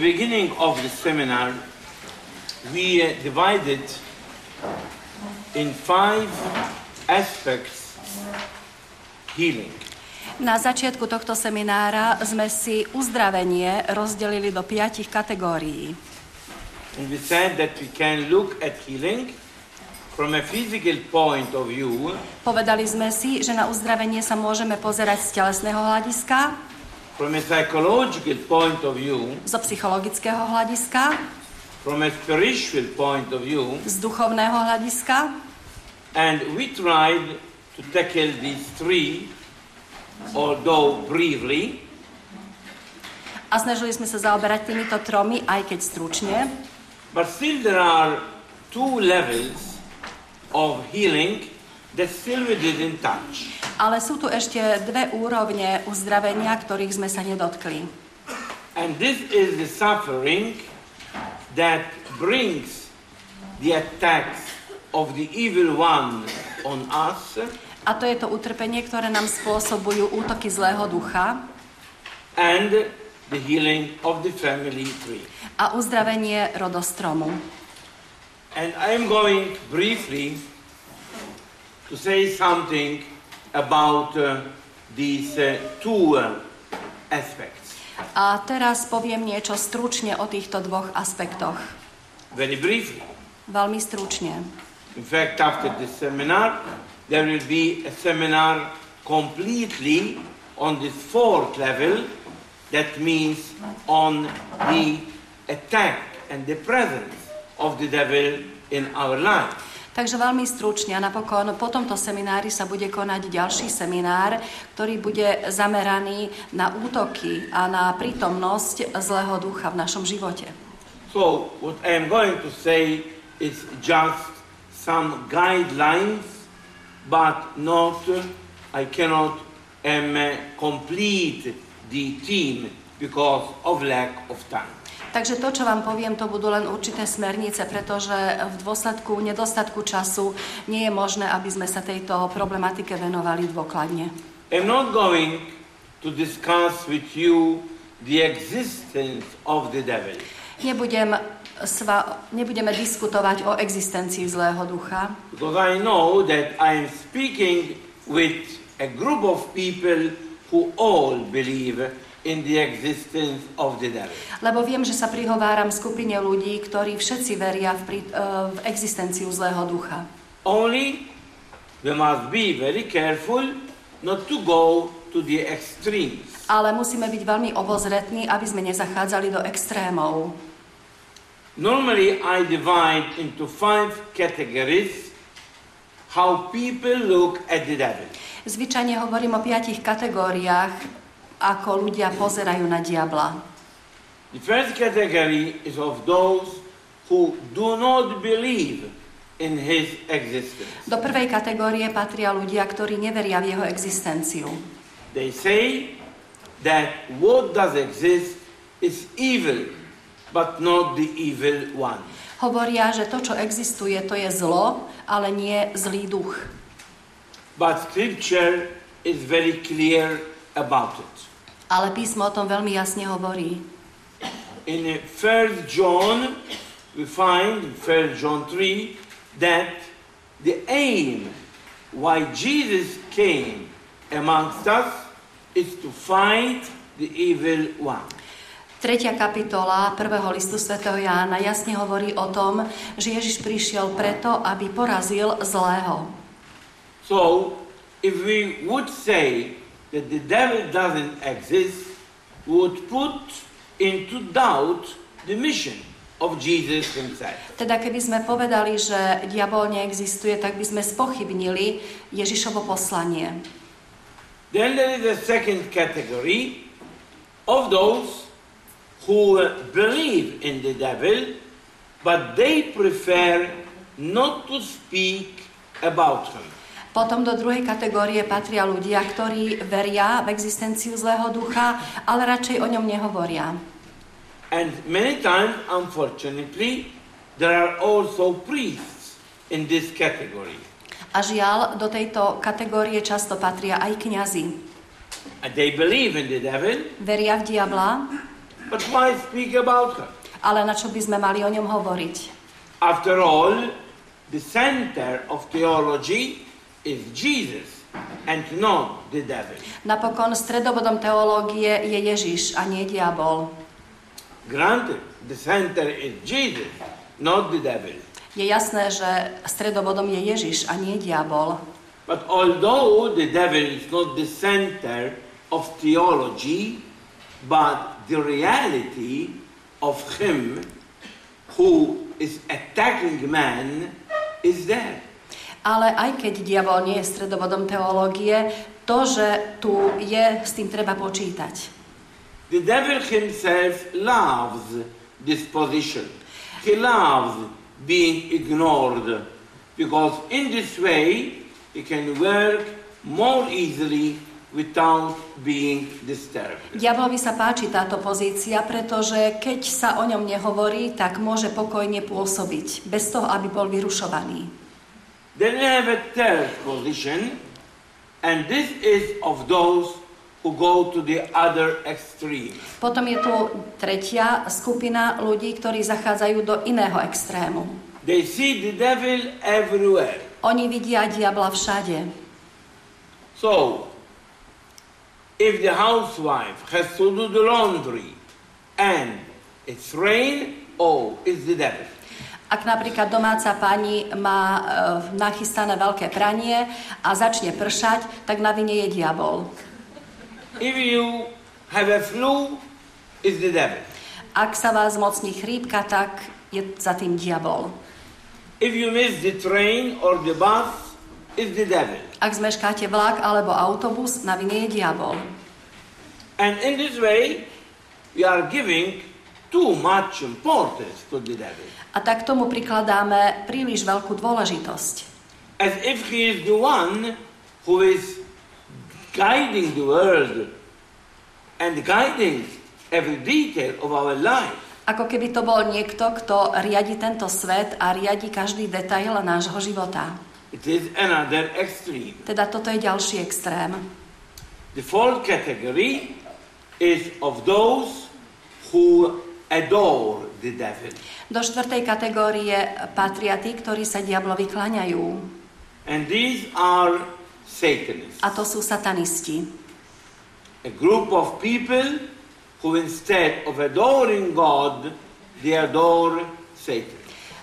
the beginning of the seminar, we uh, divided in five aspects healing. Na začiatku tohto seminára sme si uzdravenie rozdelili do piatich kategórií. And we said that we can look at healing from a physical point of view, Povedali sme si, že na uzdravenie sa môžeme pozerať z telesného hľadiska, from a psychological point of view, zo psychologického hľadiska, from a spiritual point of view, z duchovného hľadiska and we tried to tackle these three, although briefly, a snažili sme sa zaoberať týmito tromi, aj keď stručne. but still there are two levels of healing we didn't touch. Ale sú tu ešte dve úrovne uzdravenia, ktorých sme sa nedotkli. And this is the suffering that brings the attacks of the evil one on us A to je to utrpenie, ktoré nám spôsobujú útoky zlého ducha and the healing of the family tree. a uzdravenie rodostromu. And I'm going briefly to say something about uh, these uh, two uh, aspects. A teraz poviem niečo stručne o týchto dvoch aspektoch. Very briefly. Veľmi stručne. In fact, after this seminar, there will be a seminar completely on this fourth level. That means on the attack and the presence of the devil in our life. Takže veľmi stručne a napokon po tomto seminári sa bude konať ďalší seminár, ktorý bude zameraný na útoky a na prítomnosť zlého ducha v našom živote. So, what I am going to say is just some guidelines, but not, I cannot um, complete the team because of lack of time. Takže to, čo vám poviem, to budú len určité smernice, pretože v dôsledku nedostatku času nie je možné, aby sme sa tejto problematike venovali dôkladne. I'm not going to discuss with you the existence of the devil. Nebudem sva, nebudeme diskutovať o existencii zlého ducha, Because I know that I am speaking with a group of people who all believe in the existence of the devil. lebo viem, že sa prihováram skupine ľudí, ktorí všetci veria v, prí, eh, v existenciu zlého ducha. Only we must be very careful not to go to the extremes. Ale musíme byť veľmi obozretní, aby sme nezachádzali do extrémov. Normally, I divide into five categories how people look at the devil. Zvyčajne hovorím o piatich kategóriách, ako ľudia pozerajú na diabla. The first category is of those who do not believe in his existence. Do prvej kategórie patria ľudia, ktorí neveria v jeho existenciu. They say that what does exist is evil, but not the evil one. Hovoria, že to, čo existuje, to je zlo, ale nie zlý duch. But scripture is very clear about it. Ale písmo o tom veľmi jasne hovorí. In 1 John, we find in 1 John 3 that the aim why Jesus came amongst us is to fight the evil one. Tretia kapitola prvého listu svätého Jána jasne hovorí o tom, že Ježiš prišiel preto, aby porazil zlého. So, if we would say that the devil doesn't exist, would put into doubt the mission of Jesus himself. Teda keby sme povedali, že diabol neexistuje, tak by sme spochybnili Ježišovo poslanie. Then there is a second category of those who believe in the devil, but they prefer not to speak about him. Potom do druhej kategórie patria ľudia, ktorí veria v existenciu zlého ducha, ale radšej o ňom nehovoria. And many times, unfortunately, there are also priests in this category. A žiaľ, do tejto kategórie často patria aj kňazi. They believe in the devil, Veria v diabla, But why speak about her? Ale na čo by sme mali o ňom hovoriť? After all, the center of theology is Jesus and not the devil. Napokon stredobodom teológie je Ježiš a nie diabol. Granted, the center is Jesus, not the devil. Je jasné, že stredobodom je Ježiš a nie diabol. But although the devil is not the center of theology, but the reality of him who is attacking man is there. Ale aj keď diabol nie je stredobodom teológie, to, že tu je, s tým treba počítať. The devil himself loves this position. He loves being ignored because in this way he can work more easily without being disturbed. Diablovi sa páči táto pozícia, pretože keď sa o ňom nehovorí, tak môže pokojne pôsobiť, bez toho, aby bol vyrušovaný. Then we have a third position, and this is of those who go to the other extreme. Potom je tu tretia skupina ľudí, ktorí zachádzajú do iného extrému. They see the devil everywhere. Oni vidia diabla všade. So, if the housewife has to do the laundry and it's rain, oh, it's the devil. Ak napríklad domáca pani má e, nachystané veľké pranie a začne pršať, tak na vine je diabol. If you have a flu, it's the devil. Ak sa vás mocní chrípka, tak je za tým diabol. If you miss the train or the bus, it's the devil. Ak zmeškáte vlak alebo autobus, na vine je diabol. And in this way, we are giving too much importance to the devil. A tak tomu prikladáme príliš veľkú dôležitosť. As if he is the one who is guiding the world and guiding every detail of our life. Ako keby to bol niekto, kto riadi tento svet a riadi každý detail nášho života. It is another extreme. Teda toto je ďalší extrém. The fourth category is of those who adore the devil. Do štvrtej kategórie patria tí, ktorí sa diablovi klaňajú. And these are Satanists. A to sú satanisti. A group of people who instead of adoring God, they adore Satan.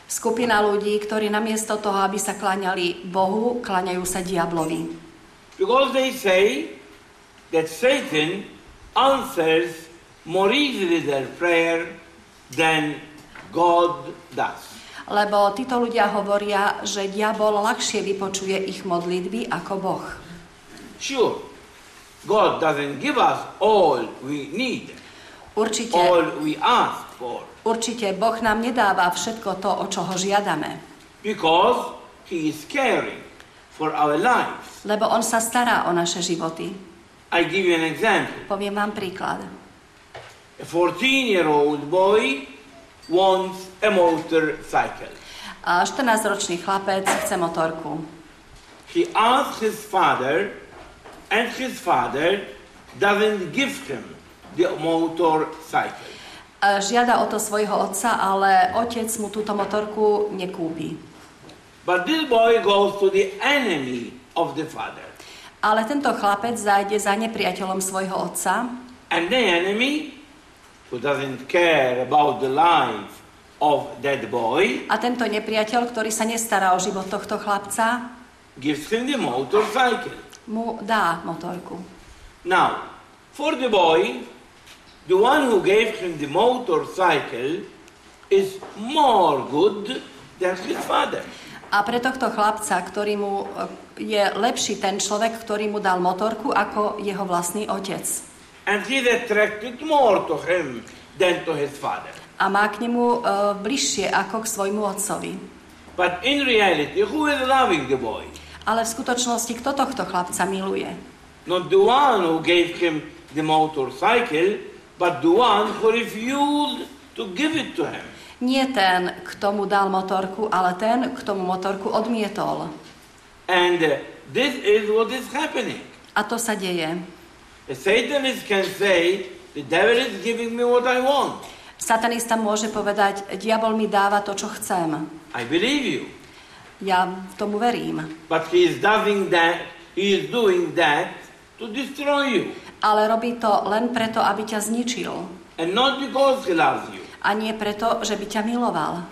Skupina ľudí, ktorí namiesto toho, aby sa klaňali Bohu, klaňajú sa diablovi. Because they say that Satan answers more easily their prayer than God does. Lebo títo ľudia hovoria, že diabol ľahšie vypočuje ich modlitby ako Boh. Sure, God doesn't give us all we need, Určite, all we ask for, určite Boh nám nedáva všetko to, o čo ho žiadame. because He is caring for our lives. Lebo On sa stará o naše životy. I give you an example. Poviem vám príklad. A 14-year-old boy wants a motorcycle. A 14-ročný chlapec chce motorku. He asks his father, and his father doesn't give him the motorcycle. A Žiada o to svojho otca, ale otec mu túto motorku nekúpi. But this boy goes to the enemy of the father. Ale tento chlapec zájde za nepriateľom svojho otca And the enemy, who doesn't care about the life of that boy, a tento nepriateľ, ktorý sa nestará o život tohto chlapca, gives him the motorcycle. mu dá motorku. Now, for the boy, the one who gave him the motorcycle is more good than his father. A pre tohto chlapca, ktorý mu e, je lepší ten človek, ktorý mu dal motorku, ako jeho vlastný otec. And he's attracted more to him than to his father. A má k nemu uh, bližšie ako k svojmu otcovi. But in reality, who is loving the boy? Ale v skutočnosti, kto tohto chlapca miluje? Not the one who gave him the motorcycle, but the one who refused to give it to him. Nie ten, kto mu dal motorku, ale ten, kto mu motorku odmietol. And uh, this is what is happening. A to sa deje. A Satanist can say the devil is giving me what I want. Satanista môže povedať, diabol mi dáva to, čo chcem. I believe you. Ja tomu verím. But he is doing that, he is doing that to destroy you. Ale robí to len preto, aby ťa zničil. And not because he loves you. A nie preto, že by ťa miloval.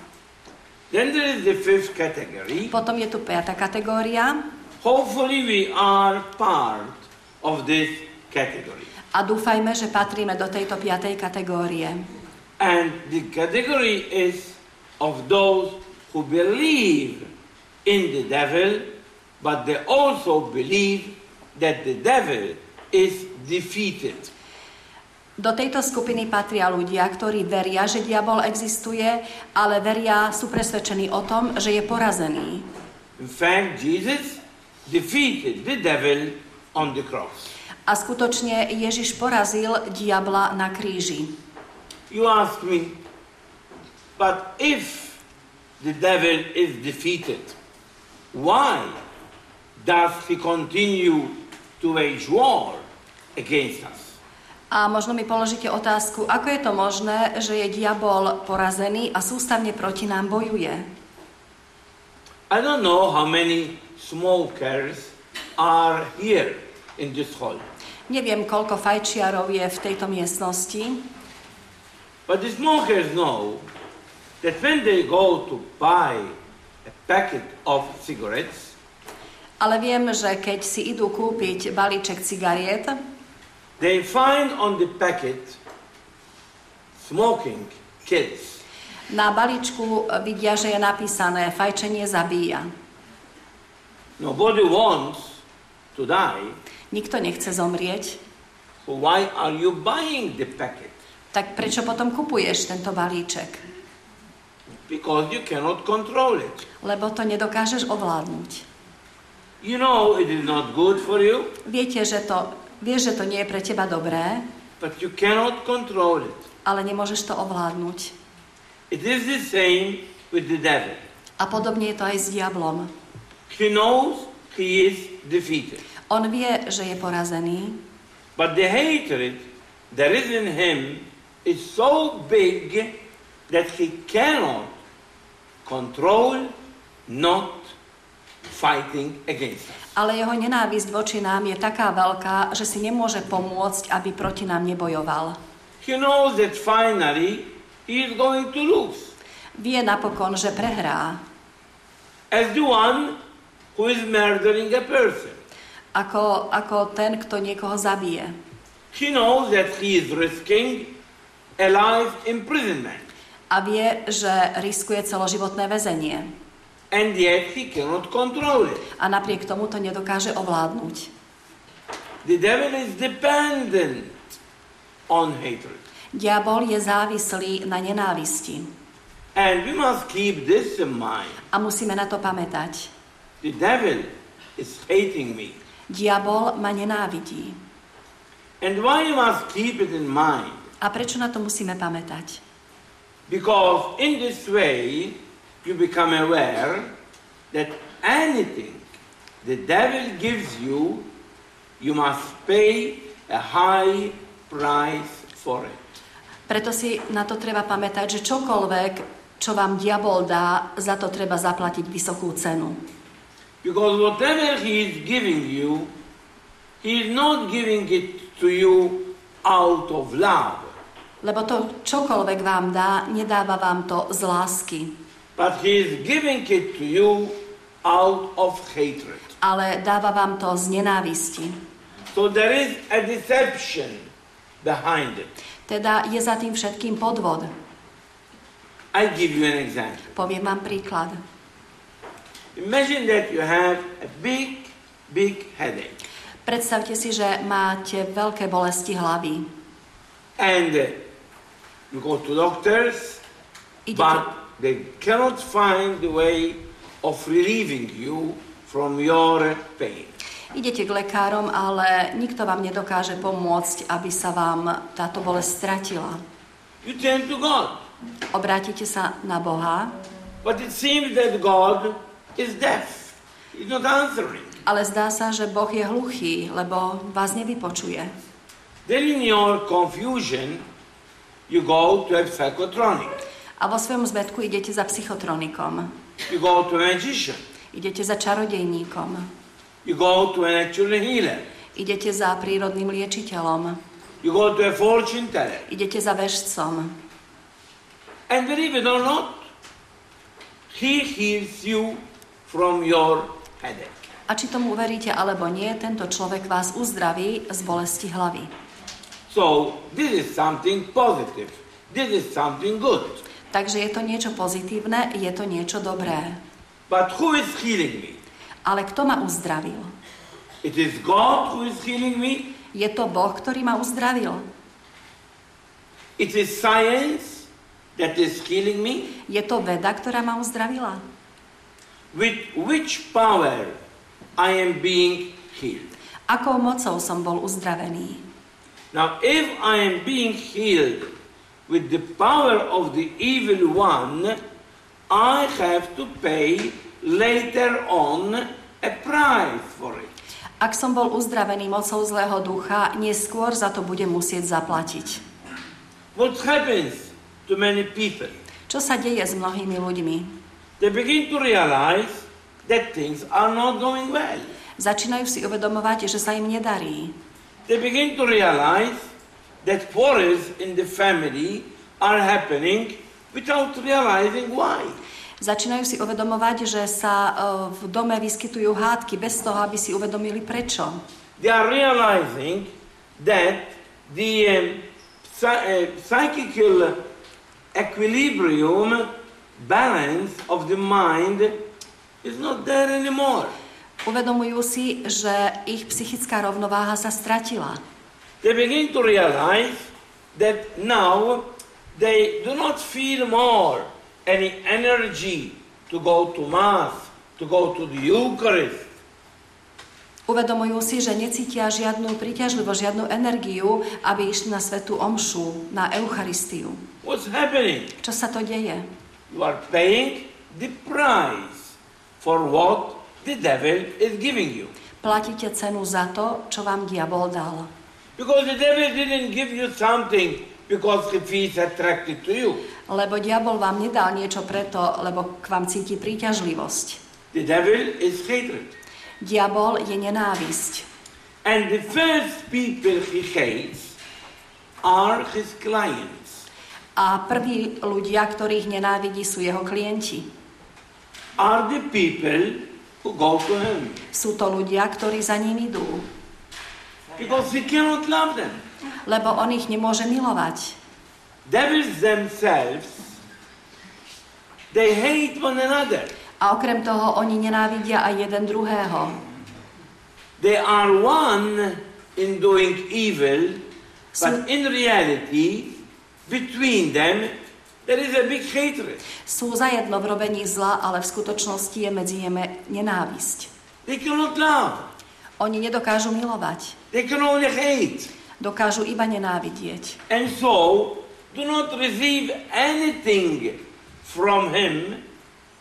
Then there is the fifth category. Potom je tu piata kategória Hopefully we are part of this category. a dúfajme, že patríme do tejto piatej kategórie. And the category is of those who believe in the devil, but they also believe that the devil is defeated. Do tejto skupiny patria ľudia, ktorí veria, že diabol existuje, ale veria, sú presvedčení o tom, že je porazený. In fact, Jesus defeated the devil on the cross. A skutočne Ježiš porazil diabla na kríži. You ask me, but if the devil is defeated, why does he continue to wage war against us? A možno mi položíte otázku, ako je to možné, že je diabol porazený a sústavne proti nám bojuje. I don't know how many smokers are here in this hall, Neviem, koľko fajčiarov je v tejto miestnosti, but the smokers know that when they go to buy a packet of cigarettes, ale viem, že keď si idú kúpiť balíček cigariet, they find on the packet smoking kills. na balíčku vidia, že je napísané fajčenie zabíja. Nobody wants to die. Nikto nechce zomrieť, why are you buying the packet? tak prečo potom kupuješ tento balíček? Because you cannot control it. Lebo to nedokážeš ovládnuť. You know it is not good for you, Viete, že to, vieš, že to nie je pre teba dobré, but you cannot control it. ale nemôžeš to ovládnuť. It is the same with the devil. A podobne je to aj s diablom. He knows he is defeated. On vie, že je porazený, But the hatred that is in him is so big that he cannot control not fighting against us. ale jeho nenávisť voči nám je taká veľká, že si nemôže pomôcť, aby proti nám nebojoval. He knows that finally he is going to lose. Vie napokon, že prehrá, As the one who is murdering a person. Ako, ako ten, kto niekoho zabije. He knows that he is risking a life imprisonment. A vie, že riskuje celoživotné väzenie. And yet he cannot control it. A napriek tomu to nedokáže ovládnuť. The devil is dependent on hatred. Diabol je závislý na nenávisti. And we must keep this in mind. A musíme na to pamätať. The devil is hating me. Diabol ma nenávidí. And why you must keep it in mind? A prečo na to musíme pamätať? Because in this way you become aware that anything the devil gives you, you must pay a high price for it. Preto si na to treba pamätať, že čokoľvek, čo vám diabol dá, za to treba zaplatiť vysokú cenu. Because whatever he is giving you, he is not giving it to you out of love, Lebo to čokoľvek vám dá, nedáva vám to z lásky, but he is giving it to you out of hatred. ale dáva vám to z nenávisti. So there is a deception behind it. Teda je za tým všetkým podvod. I give you an example. Poviem vám príklad. Imagine that you have a big, big headache. Predstavte si, že máte veľké bolesti hlavy. And uh, you go to doctors, Idete, but they cannot find the way of relieving you from your pain. idete k lekárom, ale nikto vám nedokáže pomôcť, aby sa vám táto bolesť stratila. You turn to God, Obrátite sa na Boha, but it seems that God is deaf. He's not answering. ale zdá sa, že Boh je hluchý, lebo vás nevypočuje. Then in your confusion, you go to a psychotronic. A vo svojom zmetku idete za psychotronikom. You go to a magician. Idete za čarodejníkom. You go to a natural healer. Idete za prírodným liečiteľom. You go to a fortune teller. Idete za vežcom. And believe it or not, he heals you from your headache. A či tomu uveríte alebo nie, tento človek vás uzdraví z bolesti hlavy. So this is something positive. This is something good. Takže je to niečo pozitívne, je to niečo dobré. But who is healing me? Ale kto ma uzdravil? It is God who is healing me. Je to Boh, ktorý ma uzdravil. It is science that is healing me. Je to veda, ktorá ma uzdravila. With which power I am being healed? Akou mocou som bol uzdravený? Now, if I am being healed with the power of the evil one, I have to pay later on a price for it. Ak som bol uzdravený mocou zlého ducha, neskôr za to budem musieť zaplatiť. What happens to many people? Čo sa deje s mnohými ľuďmi? They begin to realize that things are not going well. Začínajú si uvedomovať, že sa im nedarí. They begin to realize that quarrels in the family are happening without realizing why. Začínajú si uvedomovať, že sa e, v dome vyskytujú hádky bez toho, aby si uvedomili prečo. They are realizing that the um, psy- psychical equilibrium, balance of the mind is not there anymore. Uvedomujú si, že ich psychická rovnováha sa stratila. They begin to realize that now they do not feel more any energy to go to Mass, to go to the Eucharist. Uvedomujú si, že necítia žiadnu príťažlivosť, žiadnu energiu, aby išli na svetú omšu, na Eucharistiu. What's happening? Čo sa to deje? You are paying the price for what the devil is giving you. Platíte cenu za to, čo vám diabol dal. Because the devil didn't give you something because he feels attracted to you. Lebo diabol vám nedal niečo preto, lebo k vám cíti príťažlivosť. The devil is hatred. Diabol je nenávisť. And the first people he hates are his clients, A prví ľudia, ktorých nenávidí, sú jeho klienti. are the people who go to him. Sú to ľudia, ktorí za ním idú. Because he cannot love them. Lebo on ich nemôže milovať. Devils themselves, they hate one another. A okrem toho oni nenávidia aj jeden druhého. They are one in doing evil, but in reality, between them, there is a big hatred. Sú zajedno v robení zla, ale v skutočnosti je medzi nimi nenávisť. They cannot love. Oni nedokážu milovať. They can only hate. Dokážu iba nenávidieť. And so, do not receive anything from him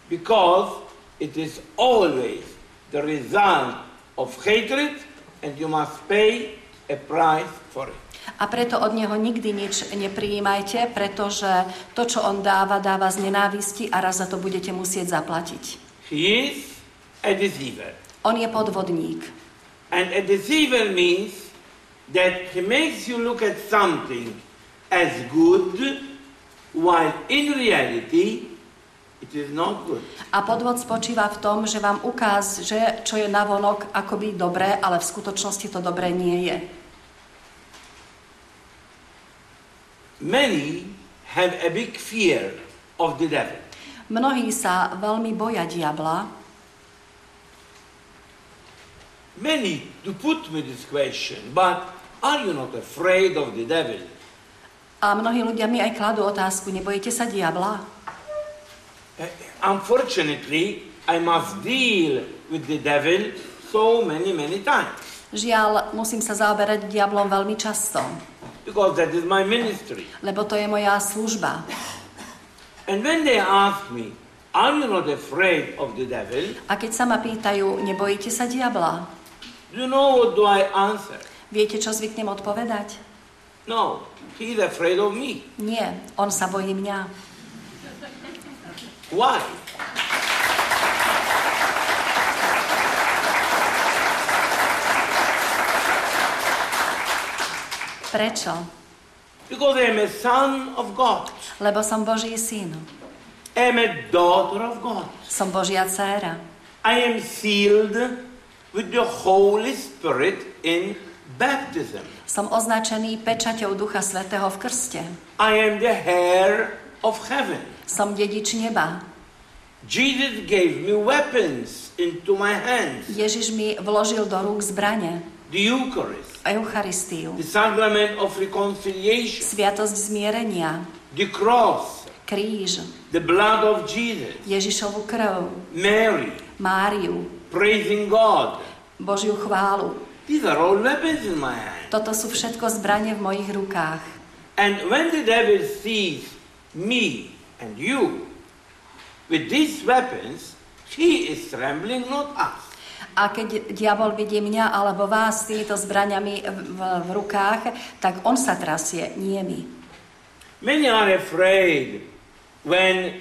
because it is always the result of hatred and you must pay a price for it. A preto od neho nikdy nič neprijímajte, pretože to, čo on dáva, dáva z nenávisti a raz za to budete musieť zaplatiť. He is a deceiver. On je podvodník. And a deceiver means that he makes you look at something as good while in reality it is not good. A podvod spočíva v tom, že vám ukáže, čo je navonok akoby dobré, ale v skutočnosti to dobré nie je. Many have a big fear of the devil. Mnohí sa veľmi boja diabla. Many to put me this question, but are you not afraid of the devil? A mnohí ľudia mi aj kladú otázku, nebojíte sa diabla? Uh, Unfortunately, I must deal with the devil so many, many times Žiaľ, musím sa zaoberať diablom veľmi často, because that is my ministry. lebo to je moja služba. And when they ask me, Are you not afraid of the devil? A keď sa ma pýtajú, nebojíte sa diabla? You know what do I answer? Viete, čo zvyknem odpovedať? No, he's afraid of me. Nie, on sa bojí mňa. Why? Prečo? Because I am a son of God. Lebo som Boží syn. I am a daughter of God. Som Božia dcéra. I am sealed with the Holy Spirit in baptism. Som označený pečaťou Ducha Svetého v krste. I am the heir of heaven. Som dedič neba. Jesus gave me weapons into my hands. Ježiš mi vložil do rúk zbrane, The Eucharist, Eucharistiu, the sacrament of reconciliation, sviatosť zmierenia, the cross, kríž, the blood of Jesus, Ježišovu krv, Mary, Máriu, praising God. Božiu chválu. These are all weapons in my hand. Toto sú všetko zbranie v mojich rukách. And when the devil sees me and you with these weapons, he is trembling, not us. A keď diabol vidí mňa alebo vás s týmito zbraniami v, v, rukách, tak on sa trasie, nie my. Many are afraid when,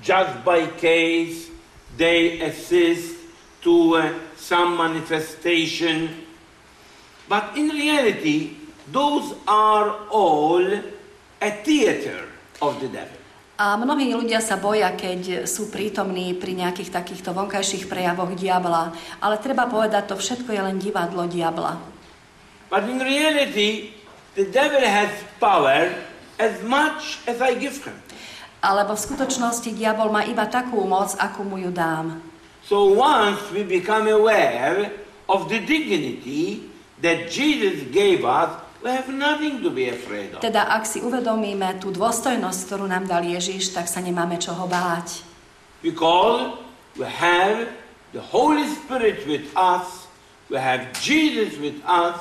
just by case, they assist to uh, some manifestation. But in reality, those are all a theater of the devil. A mnohí ľudia sa boja, keď sú prítomní pri nejakých takýchto vonkajších prejavoch diabla. Ale treba povedať, to všetko je len divadlo diabla. But in reality, the devil has power as much as I give him. Alebo v skutočnosti diabol má iba takú moc, akú mu ju dám. So once we become aware of the dignity that Jesus gave us, we have nothing to be afraid of. Teda ak si uvedomíme tú dôstojnosť, ktorú nám dal Ježiš, tak sa nemáme čoho báť. Because we have the Holy Spirit with us, we have Jesus with us,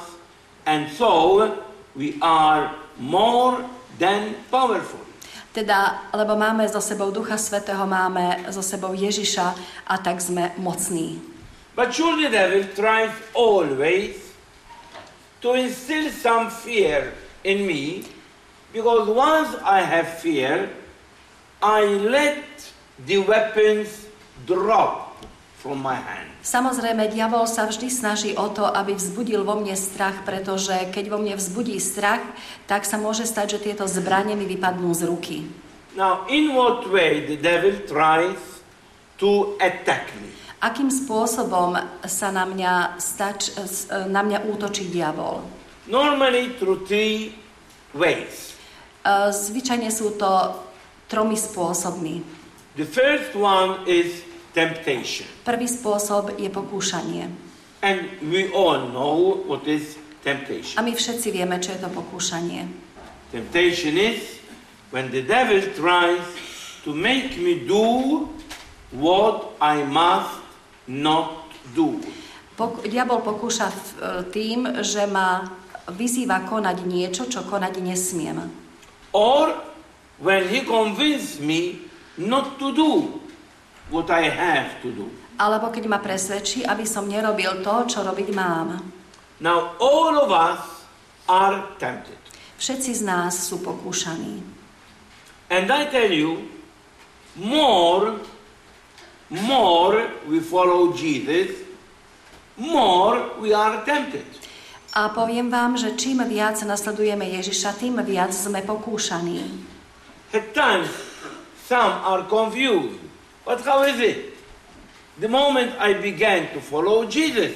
and so we are more than powerful. Teda, lebo máme so sebou Ducha Svetého, máme so sebou Ježiša a tak sme mocní. But sure the devil tries always to instill some fear in me, because once I have fear, I let the weapons drop from my hand. Samozrejme, diabol sa vždy snaží o to, aby vzbudil vo mne strach, pretože keď vo mne vzbudí strach, tak sa môže stať, že tieto zbranie mi vypadnú z ruky. Now, in what way the devil tries to attack me? Akým spôsobom sa na mňa, stač, na mňa útočí diabol? Normally through three ways. E, Zvyčajne sú to tromi spôsobmi. The first one is temptation. Prvý spôsob je pokúšanie. And we all know what is A temptation. my všetci vieme, čo je to pokúšanie. Temptation is when the devil tries to make me do what I must not do. Pok- diabol pokúša e, tým, že ma vyzýva konať niečo, čo konať nesmiem. Or when he convinces me not to do what I have to do. Alebo keď ma presvedčí, aby som nerobil to, čo robiť mám. Now, all of us are tempted. Všetci z nás sú pokúšaní. And I tell you, more, more we follow Jesus, more we are tempted. A poviem vám, že čím viac nasledujeme Ježiša, tým viac sme pokúšaní. At times, some are confused. But how is it? The moment I began to follow Jesus,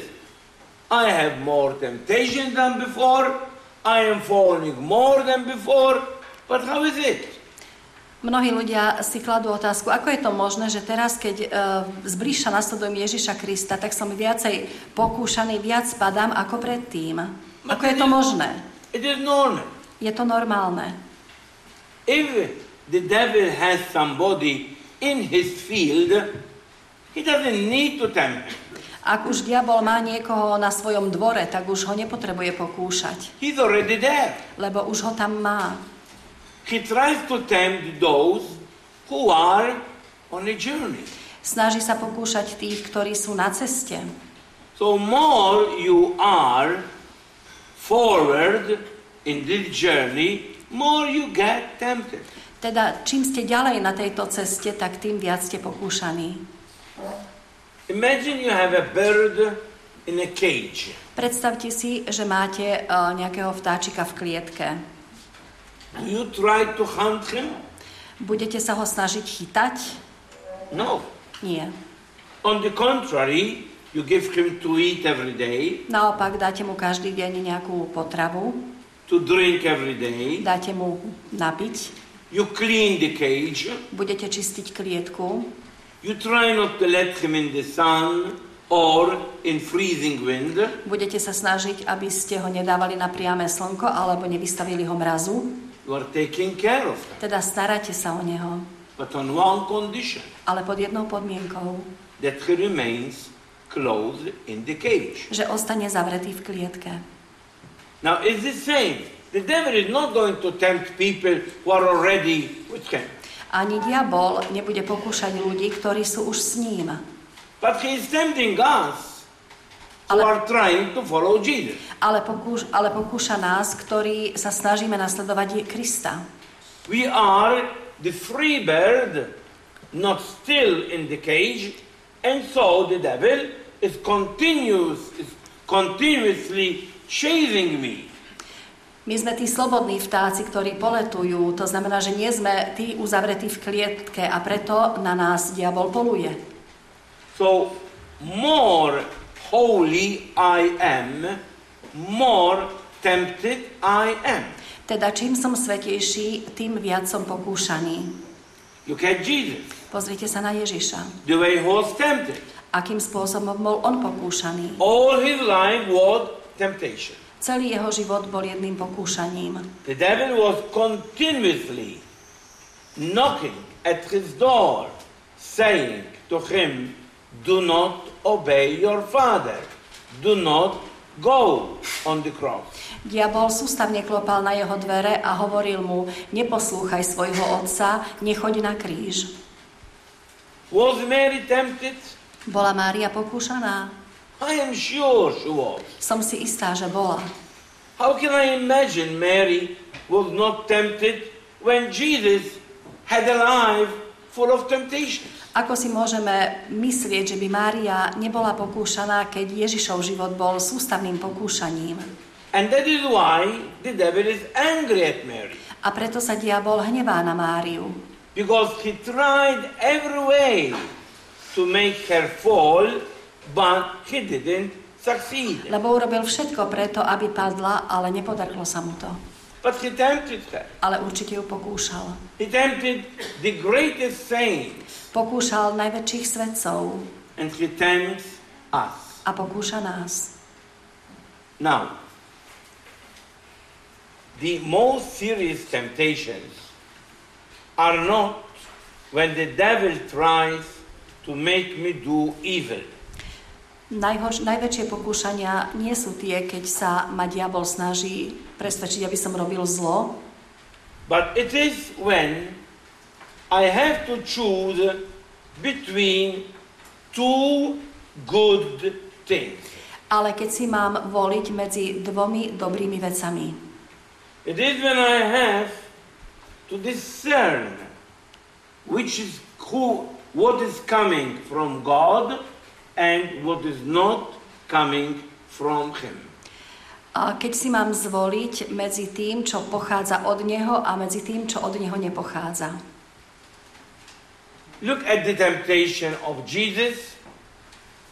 I have more temptation than before. I am falling more than before. But how is it? Mnohí ľudia si kladú otázku, ako je to možné, že teraz, keď uh, zbližša nasledujem Ježiša Krista, tak som viacej pokúšaný, viac padám ako predtým. Ako je to možné? It is normal. Je to normálne. If the devil has somebody in his field, he doesn't need to tempt him. Ak už diabol má niekoho na svojom dvore, tak už ho nepotrebuje pokúšať, He's already there. lebo už ho tam má. He tries to tempt those who are on a journey. Snaží sa pokúšať tých, ktorí sú na ceste. So more you are forward in this journey, more you get tempted. Teda čím ste ďalej na tejto ceste, tak tým viac ste pokúšaní. Imagine you have a bird in a cage. Predstavte si, že máte uh, nejakého vtáčika v klietke. You try to hunt him? Budete sa ho snažiť chytať? No. Nie. On the contrary, you give him to eat every day, Naopak dáte mu každý deň nejakú potravu, to drink every day. dáte mu napiť, You clean the cage. budete čistiť klietku, You try not to let him in the sun or in freezing wind. budete sa snažiť, aby ste ho nedávali na priame slnko alebo nevystavili ho mrazu, You are taking care of him. teda staráte sa o neho, But on one condition, ale pod jednou podmienkou, that he remains closed in the cage. že ostane zavretý v klietke. Now, it's the same. The devil is not going to tempt people who are already with him. Ani diabol nebude pokúšať ľudí, ktorí sú už s ním. But he is tempting us who Ale- are trying to follow Jesus. Ale, pokúš, ale pokúša nás, ktorí sa snažíme nasledovať Krista. We are the free bird, not still in the cage, and so the devil is continuous, is continuously chasing me. My sme tí slobodní vtáci, ktorí poletujú, to znamená, že nie sme tí uzavretí v klietke a preto na nás diabol poluje. So, more holy I am, more tempted I am. Teda čím som svetejší, tým viac som pokúšaný. Look at Jesus, Pozrite sa na Ježiša. the way he was tempted. Akým spôsobom bol on pokúšaný? All his life was temptation. Celý jeho život bol jedným pokúšaním. The devil was continuously knocking at his door, saying to him, Do not obey your father. Do not go on the cross. Diabol sústavne klopal na jeho dvere a hovoril mu, neposlúchaj svojho otca, nechoď na kríž. Was Mary tempted? Bola Mária pokúšaná? I am sure she was. Som si istá, že bola. How can I imagine Mary was not tempted when Jesus had a life full of temptations? Ako si môžeme myslieť, že by Mária nebola pokúšaná, keď Ježišov život bol sústavným pokúšaním? And that is why the devil is angry at Mary. A preto sa diabol hnevá na Máriu. Because he tried every way to make her fall, but he didn't succeed. Lebo urobil všetko preto, aby padla, ale nepodarilo sa mu to. But he tempted her. Ale určite ju pokúšal. He tempted the greatest saints, Pokúšal najväčších svetcov and he tempts us. a pokúša nás. Now, the most serious temptations are not when the devil tries to make me do evil. Najhož, najväčšie pokúšania nie sú tie, keď sa ma diabol snaží presvedčiť, aby som robil zlo, But it is when I have to choose between two good things. ale keď si mám voliť medzi dvomi dobrými vecami. It is when I have to discern which is who, what is coming from God and what is not coming from Him. A keď si mám zvoliť medzi tým, čo pochádza od Neho a medzi tým, čo od Neho nepochádza. Look at the temptation of Jesus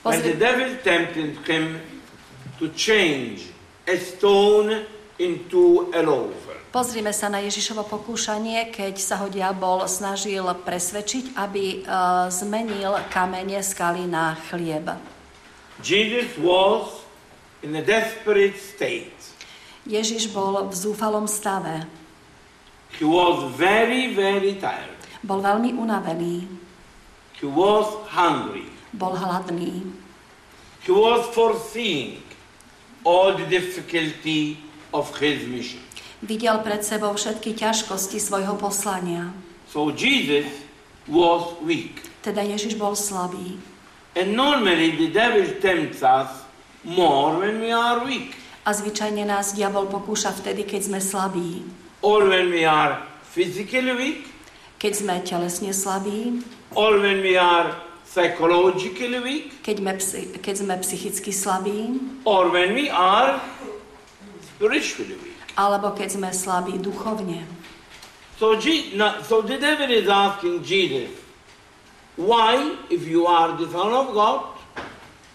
when the devil tempted him to change a stone into a loaf. pozrime sa na Ježišovo pokúšanie, keď sa ho diabol snažil presvedčiť, aby uh, zmenil kamene skaly na chlieb. Jesus was in a desperate state. Ježiš bol v zúfalom stave. He was very, very tired. Bol veľmi unavený. He was hungry. Bol hladný. He was foreseeing all the difficulty of his mission. Videl pred sebou všetky ťažkosti svojho poslania. So Jesus was weak. Teda Ježiš bol slabý. And normally the devil tempts us more when we are weak. A zvyčajne nás diabol pokúša vtedy, keď sme slabí. or when we are physically weak, Keď sme telesne slabí, or when we are psychologically weak, keď, sme keď sme psychicky slabí, or when we are spiritually weak. alebo keď sme slabí duchovne. So, so the devil is asking Jesus, why, if you are the Son of God,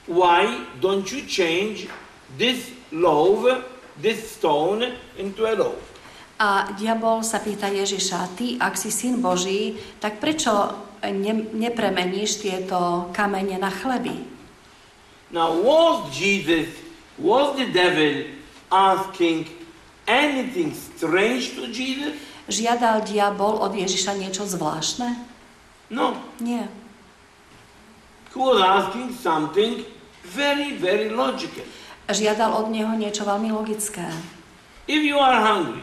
why don't you change this loaf, this stone, into a loaf? A diabol sa pýta Ježiša, ty, ak si syn Boží, tak prečo ne, nepremeníš tieto kamene na chleby? Now, was Jesus, was the devil asking anything strange to Jesus? Žiadal diabol od Ježiša niečo zvláštne? No. Nie. He was asking something very, very logical. Žiadal od neho niečo veľmi logické. If you are hungry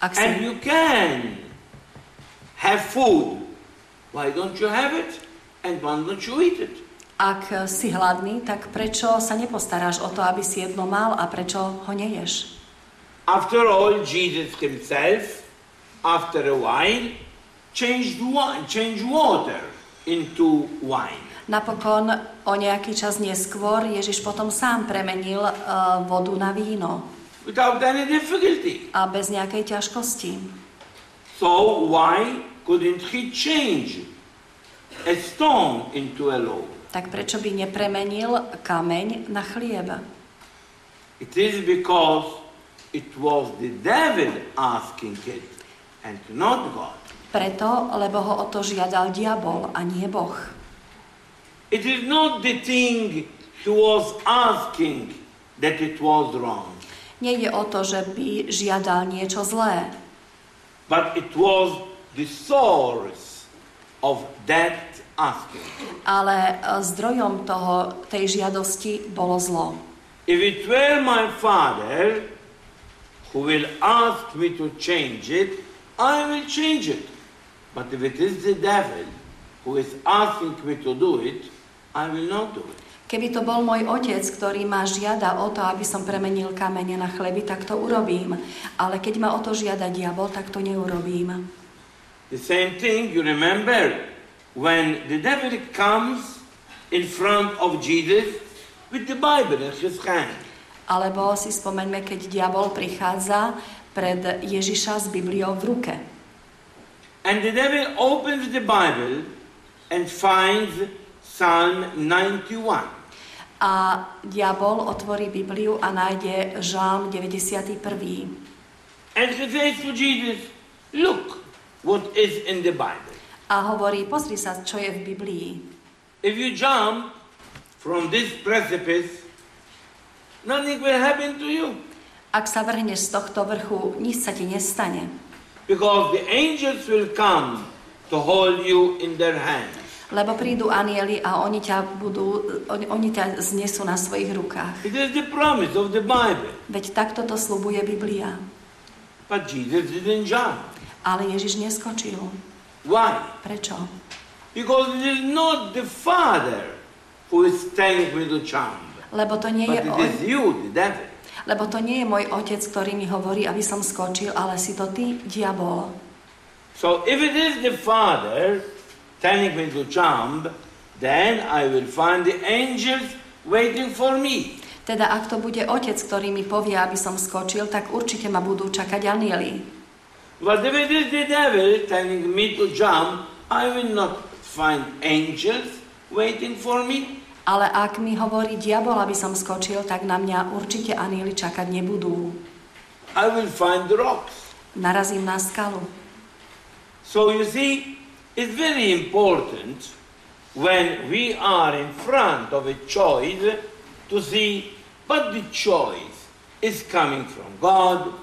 Ak and si, you can have food, why don't you have it? And why don't you eat it? ak si hladný, tak prečo sa nepostaráš o to, aby si jedno mal a prečo ho neješ? After all, Jesus himself, after a while, changed, wine, changed water into wine. Napokon o nejaký čas neskôr Ježiš potom sám premenil uh, vodu na víno without any difficulty. a bez nejakej ťažkosti. So why couldn't he change a stone into a loaf? Tak prečo by nepremenil kameň na chlieb? It is because it was the devil asking it and not God. Preto, lebo ho o to žiadal diabol a nie Boh. It is not the thing he was asking that it was wrong, Nejde o to, že by žiadal niečo zlé, but it was the source of that asking. ale e, zdrojom toho, tej žiadosti bolo zlo. If it were my father who will ask me to change it, I will change it. But if it is the devil who is asking me to do it, I will not do it. Keby to bol môj otec, ktorý ma žiada o to, aby som premenil kamene na chleby, tak to urobím. Ale keď ma o to žiada diabol, tak to neurobím. The same thing, you remember, when the devil comes in front of Jesus with the Bible in his hand. Alebo si spomeňme, keď diabol prichádza pred Ježiša s Bibliou v ruke. And the devil opens the Bible and finds Psalm 91. A diabol otvorí Bibliu a nájde Žálm 91. And he says to Jesus, Look what is in the Bible. A hovorí, pozri sa, čo je v Biblii. If you jump from this precipice, nothing will happen to you. Ak sa vrhneš z tohto vrchu, nič sa ti nestane. Because the angels will come to hold you in their hands. Lebo prídu anieli a oni ťa, budú, oni, oni ťa znesú na svojich rukách. It is the promise of the Bible. Veď takto to slubuje Biblia. But Jesus didn't jump. Ale Ježiš neskočil. Why? Prečo? Because it is not the Father who is telling me to jump, Lebo to nie but je, it o, is you, the lebo to nie je môj otec, ktorý mi hovorí, aby som skočil, ale si to ty, diabol. So if it is the Father telling me to jump, then I will find the angels waiting for me. Teda ak to bude otec, ktorý mi povie, aby som skočil, tak určite ma budú čakať anieli. But if it is the devil telling me to jump, I will not find angels waiting for me. Ale ak mi hovorí diabol, aby som skočil, tak na mňa určite anieli čakať nebudú. I will find the rocks. Narazím na skalu. So you see, it's very important when we are in front of a choice to see but the choice is coming from God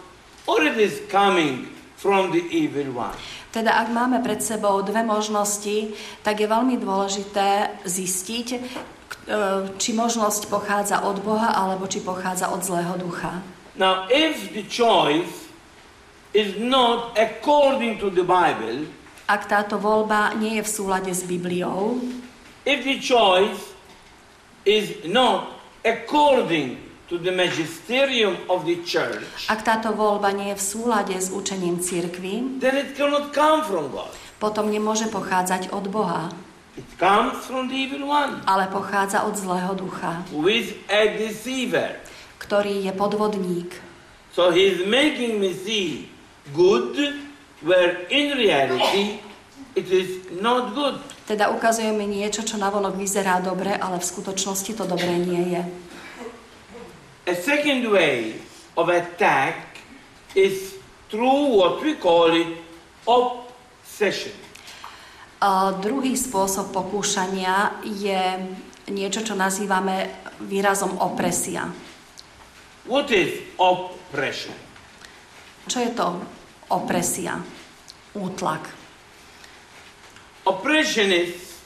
or it is coming from the evil one. Teda ak máme pred sebou dve možnosti, tak je veľmi dôležité zistiť, e, či možnosť pochádza od Boha alebo či pochádza od zlého ducha. Now, if the choice is not according to the Bible, Ak táto voľba nie je v súlade s Bibliou, if the choice is not according to the magisterium of the church, Ak táto voľba nie je v súlade s učením cirkvi, then it cannot come from God. potom nemôže pochádzať od Boha, It comes from the evil one, ale pochádza od zlého ducha, who is a deceiver. ktorý je podvodník. So he is making me see good, where in reality it is not good. Teda ukazuje mi niečo, čo navonok vyzerá dobre, ale v skutočnosti to dobré nie je. A second way of attack is through what we call it obsession. A druhý spôsob pokúšania je niečo, čo nazývame výrazom opresia. What is oppression? Čo je to opresia? Útlak. Oppression is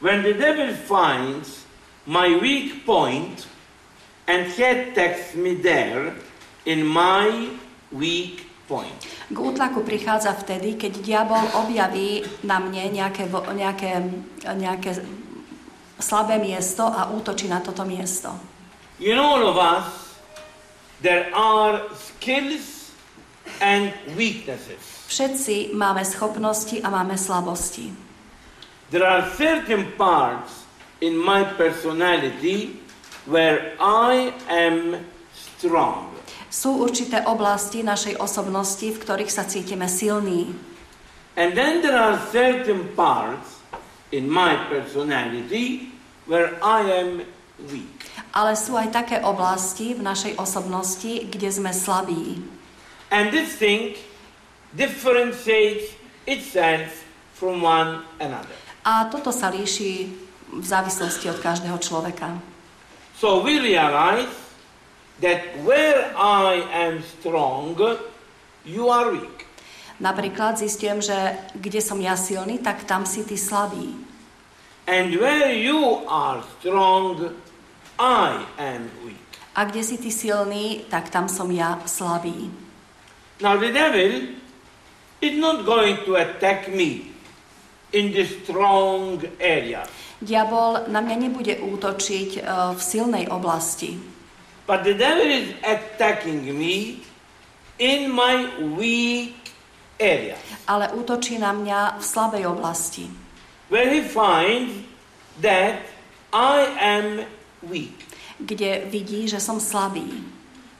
when the devil finds my weak point and he attacks me there in my weak point. K útlaku prichádza vtedy, keď diabol objaví na mne nejaké, nejaké, nejaké slabé miesto a útočí na toto miesto. In all of us, there are skills and weaknesses. Všetci máme schopnosti a máme slabosti. There are certain parts in my personality where I am strong. Sú určité oblasti našej osobnosti, v ktorých sa cítime silní. And then there are certain parts in my personality where I am weak. Ale sú aj také oblasti v našej osobnosti, kde sme slabí. And this thing differentiates itself from one another. A toto sa líši v závislosti od každého človeka. So we realize that where I am strong, you are weak. Napríklad zistujem, že kde som ja silný, tak tam si ty slabý. And where you are strong, I am weak. A kde si ty silný, tak tam som ja slabý. Now the devil is not going to attack me in the strong area, Diabol na mňa nebude útočiť e, v silnej oblasti, but the devil is attacking me in my weak area, ale útočí na mňa v slabej oblasti, where he finds that I am weak. kde vidí, že som slabý.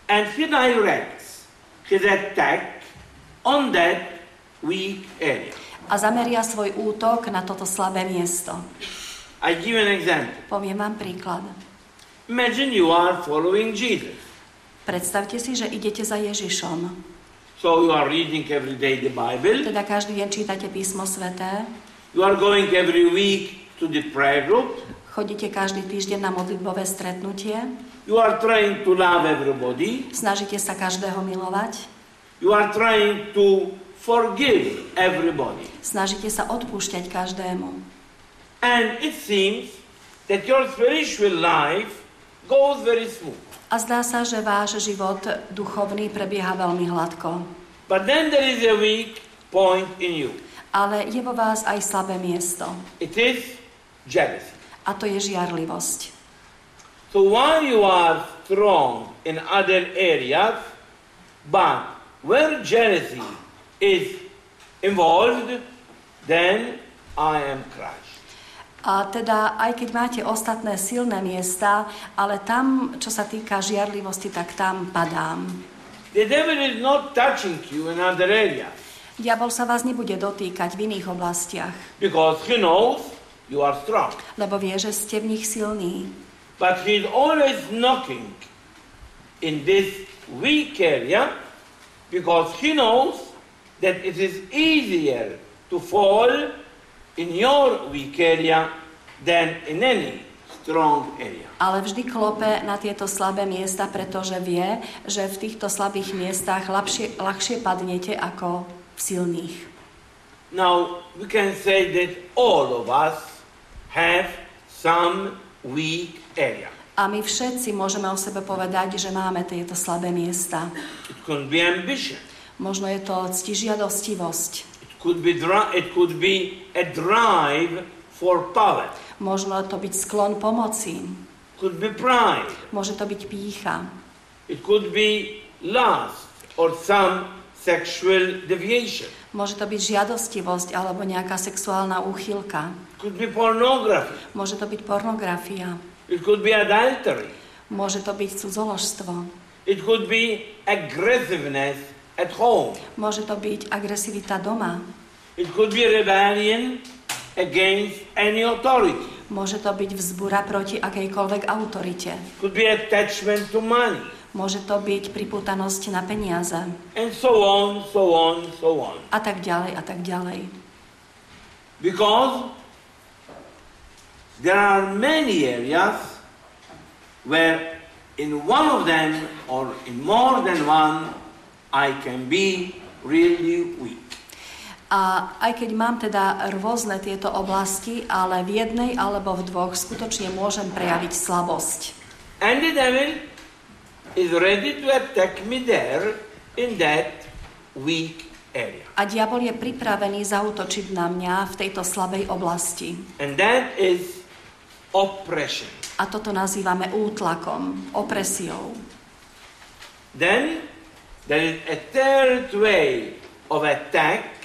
And he directs his attack on that weak area. A zameria svoj útok na toto slabé miesto. I give an example. Poviem vám príklad. Imagine you are following Jesus. Predstavte si, že idete za Ježišom. So you are reading every day the Bible. Teda každý deň čítate písmo sveté, You are going every week to the prayer group. chodíte každý týždeň na modlitbové stretnutie, You are trying to love everybody. snažíte sa každého milovať, You are trying to forgive everybody. snažíte sa odpúšťať každému. And it seems that your spiritual life goes very smooth. A zdá sa, že váš život duchovný prebieha veľmi hladko. But then there is a weak point in you. Ale je vo vás aj slabé miesto. It is jealousy. A to je žiarlivosť. So while you are strong in other areas, but where jealousy is involved, then I am crushed. A teda, aj keď máte ostatné silné miesta, ale tam, čo sa týka žiarlivosti, tak tam padám. The devil is not touching you in other areas Diabol sa vás nebude dotýkať v iných oblastiach, because he knows you are strong. lebo vie, že ste v nich silní. But he is always knocking in this weak area because he knows that it is easier to fall in your weak area than in any strong area. Ale vždy klope na tieto slabé miesta, pretože vie, že v týchto slabých miestach ľahšie, ľahšie padnete ako v silných. Now, we can say that all of us have some weak area. A my všetci môžeme o sebe povedať, že máme tieto slabé miesta. It could be ambition. Možno je to ctižiadostivosť. It could be, dri- it could be a drive for power. Možno to byť sklon pomoci. Could be pride. Môže to byť pícha. It could be lust or some sexual deviation. Môže to byť žiadostivosť alebo nejaká sexuálna úchylka. Could be pornography. Môže to byť pornografia. It could be adultery. Môže to byť cudzoložstvo. It could be aggressiveness at home. Môže to byť agresivita doma. It could be rebellion against any authority. Môže to byť vzbura proti akejkoľvek autorite. It could be attachment to money. Môže to byť pripútanosť na peniaze. And so on, so on, so on. A tak ďalej, a tak ďalej. Because there are many areas where in one of them or in more than one I can be really weak. A aj keď mám teda rôzne tieto oblasti, ale v jednej alebo v dvoch skutočne môžem prejaviť slabosť. And the devil is ready to attack me there in that weak area. A diabol je pripravený zautočiť na mňa v tejto slabej oblasti. And that is oppression. A toto nazývame útlakom, opresiou. Then there is a third way of attack,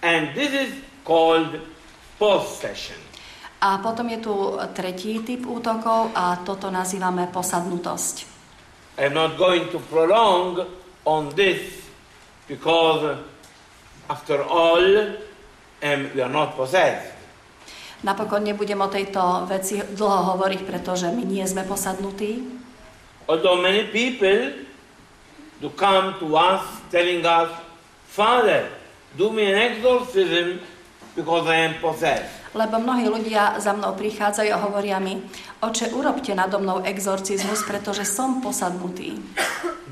and this is called possession. A potom je tu tretí typ útokov a toto nazývame posadnutosť. I'm not going to prolong on this because, after all, um, we are not possessed. Napokon nebudem o tejto veci dlho hovoriť, pretože my nie sme posadnutí. Although many people do come to us telling us, Father, do me an exorcism because I am possessed. Lebo mnohí ľudia za mnou prichádzajú a hovoria mi, oče, urobte nado mnou exorcizmus, pretože som posadnutý.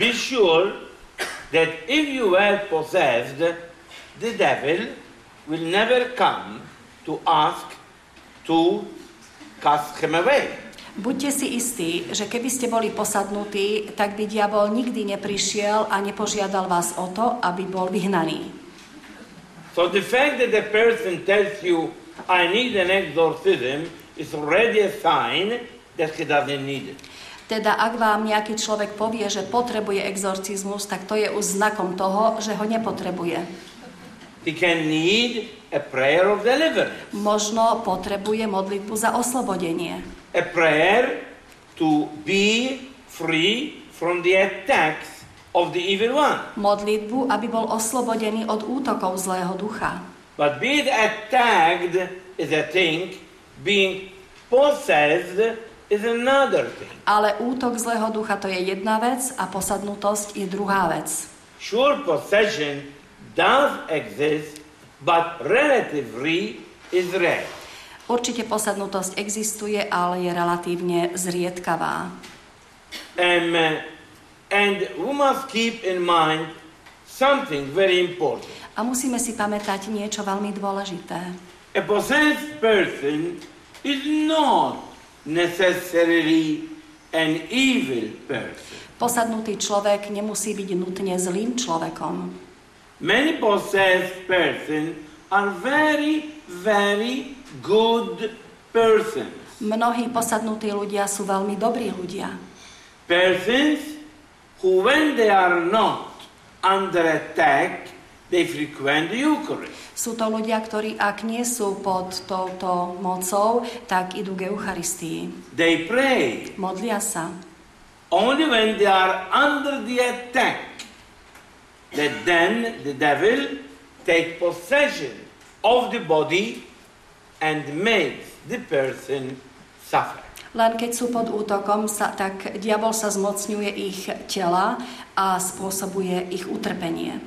Be sure that if you were possessed, the devil will never come to ask to cast him away. Buďte si istí, že keby ste boli posadnutí, tak by diabol nikdy neprišiel a nepožiadal vás o to, aby bol vyhnaný. So the fact that the person tells you, I need an exorcism, is already a sign that he doesn't need it. Teda ak vám nejaký človek povie, že potrebuje exorcizmus, tak to je už znakom toho, že ho nepotrebuje. He can need a prayer of deliverance, Možno potrebuje modlitbu za oslobodenie. a prayer to be free from the attacks of the evil one. Modlitbu, aby bol oslobodený od útokov zlého ducha. But being attacked is a thing, being possessed is another thing. Ale útok zlého ducha to je jedna vec a posadnutosť je druhá vec. Sure, possession does exist, but relatively is rare. Určite posadnutosť existuje, ale je relatívne zriedkavá. Um, uh, and we must keep in mind something very important. A musíme si pamätať niečo veľmi dôležité. A possessed person is not necessarily an evil person. Posadnutý človek nemusí byť nutne zlým človekom. Many possessed persons are very, very good persons. Mnohí posadnutí ľudia sú veľmi dobrí ľudia. Persons who, when they are not under attack, they frequent the Eucharist. Sú to ľudia, ktorí ak nie sú pod touto mocou, tak idú k Eucharistii. They pray. Modlia sa. Only when they are under the attack, that then the devil take possession of the body and makes the person suffer. Len keď sú pod útokom, sa, tak diabol sa zmocňuje ich tela a spôsobuje ich utrpenie.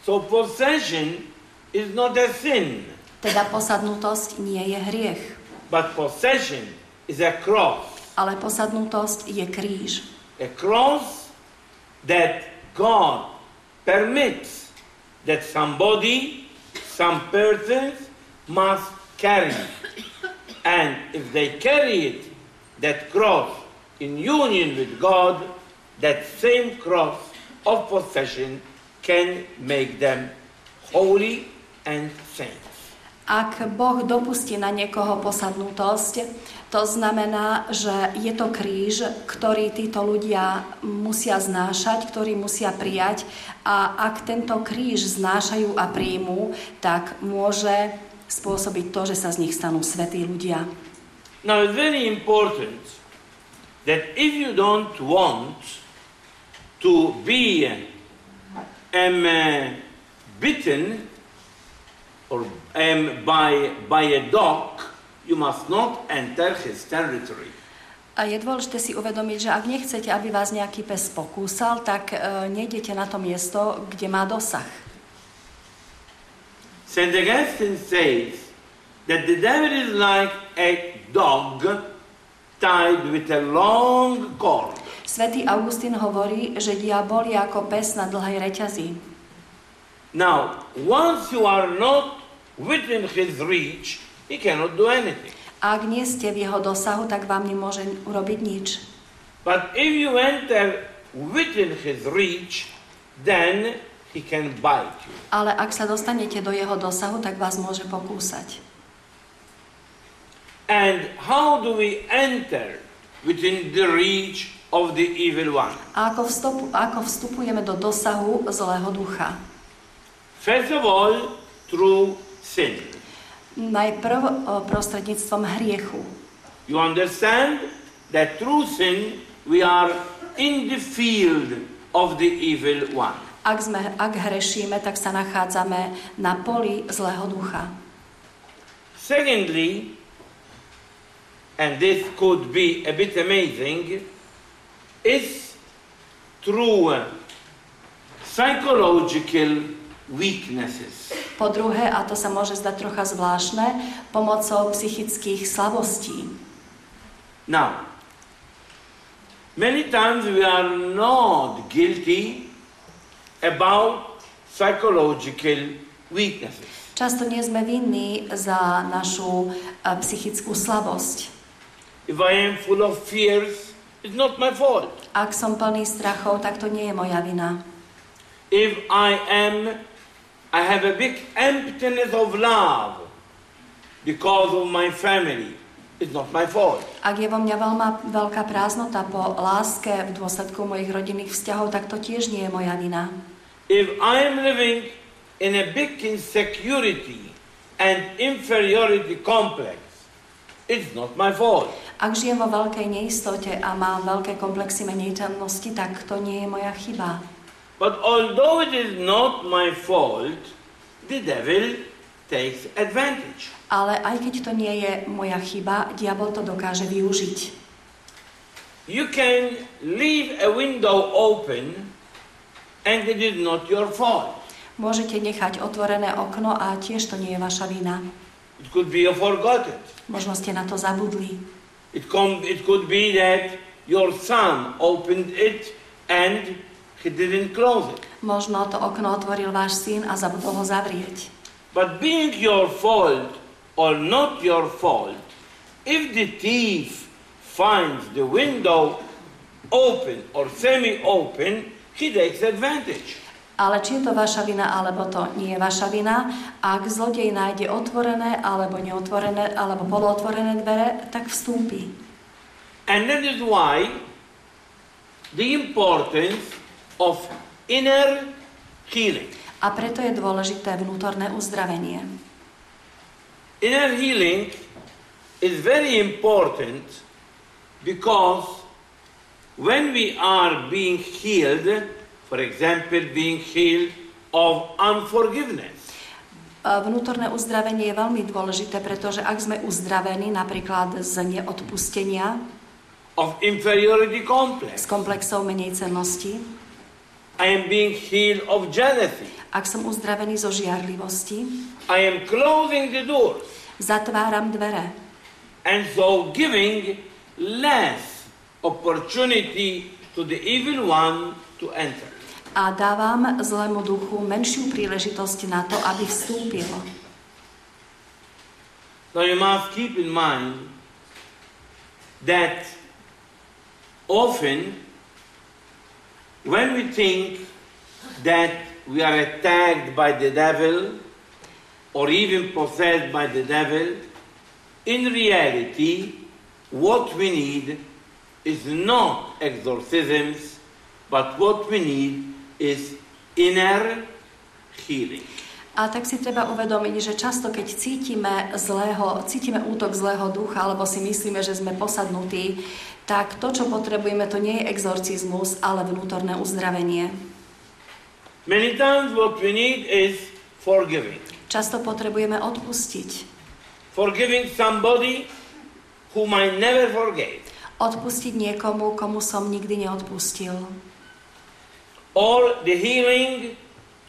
So possession is not a sin, Teda posadnutosť nie je hriech, but possession is a cross. ale posadnutosť je kríž. A cross that God permits that somebody, some persons must carry. And if they carry it, that cross in union with God, that same cross of possession can make them holy and saints. Ak Boh dopustí na niekoho posadnutosť, to znamená, že je to kríž, ktorý títo ľudia musia znášať, ktorý musia prijať a ak tento kríž znášajú a príjmú, tak môže spôsobiť to, že sa z nich stanú svetí ľudia. Now it's very important that if you don't want to be um, uh, bitten or um, by, by a dog, you must not enter his territory. A je dôležité si uvedomiť, že ak nechcete, aby vás nejaký pes pokúsal, tak uh, nejdete na to miesto, kde má dosah. St. Augustine says that the devil is like a dog tied with a long cord. Svetý Augustín hovorí, že diabol je ako pes na dlhej reťazi. Now, once you are not within his reach, he cannot do anything. Ak nie ste v jeho dosahu, tak vám nemôže urobiť nič. But if you enter within his reach, then he can bite you. Ale ak sa dostanete do jeho dosahu, tak vás môže pokúsať. And how do we enter within the reach of the evil one? A ako, vstupu, ako vstupujeme do dosahu zlého ducha? First of all, through sin. Najprv o, prostredníctvom hriechu. You understand that through sin we are in the field of the evil one. Ak, sme, ak hrešíme, tak sa nachádzame na poli zlého ducha. Secondly, and this could be a bit amazing, is through uh, psychological weaknesses. Po druhé, a to sa môže zdať trocha zvláštne, pomocou psychických slabostí. Now, many times we are not guilty about psychological weaknesses. Často nie sme vinní za našu e, psychickú slabosť. If I am full of fears, it's not my fault. Ak som plný strachov, tak to nie je moja vina. If I am, I have a big emptiness of love because of my family, it's not my fault. Ak je vo mňa veľma, veľká prázdnota po láske v dôsledku mojich rodinných vzťahov, tak to tiež nie je moja vina. If I am living in a big insecurity and inferiority complex, it's not my fault. Ak žijem vo veľkej neistote a mám veľké komplexy meniteľnosti, tak to nie je moja chyba. But although it is not my fault, the devil takes advantage. Ale aj keď to nie je moja chyba, diabol to dokáže využiť. You can leave a window open and it is not your fault. Môžete nechať otvorené okno a tiež to nie je vaša vina. It could be you forgot it. Možno ste na to zabudli. It, com- it could be that your son opened it and he didn't close it. Možno to okno otvoril váš syn a zabudol ho zavrieť. But being your fault or not your fault, if the thief finds the window open or semi-open, he takes advantage. Ale či je to vaša vina, alebo to nie je vaša vina, ak zlodej nájde otvorené, alebo neotvorené, alebo polootvorené dvere, tak vstúpi. And that is why the importance of inner healing. A preto je dôležité vnútorné uzdravenie. Inner healing is very important because when we are being healed, for example, being healed of unforgiveness, A Vnútorné uzdravenie je veľmi dôležité, pretože ak sme uzdravení napríklad z neodpustenia, of inferiority z complex, komplexov menej cennosti, I am being healed of jealousy, ak som uzdravený zo žiarlivosti, I am closing the doors, zatváram dvere and so giving less opportunity to the evil one to enter. a dávam zlému duchu menšiu príležitosť na to, aby vstúpil. Now you must keep in mind that often when we think that we are attacked by the devil, or even possessed by the devil, in reality, what we need is not exorcisms, but what we need is inner healing. A tak si treba uvedomiť, že často keď cítime, zlého, cítime útok zlého ducha, alebo si myslíme, že sme posadnutí, tak to, čo potrebujeme, to nie je exorcizmus, ale vnútorné uzdravenie. Many times what we need is forgiving. Často potrebujeme odpustiť. Forgiving somebody whom I never forgave. Odpustiť niekomu, komu som nikdy neodpustil. Or the healing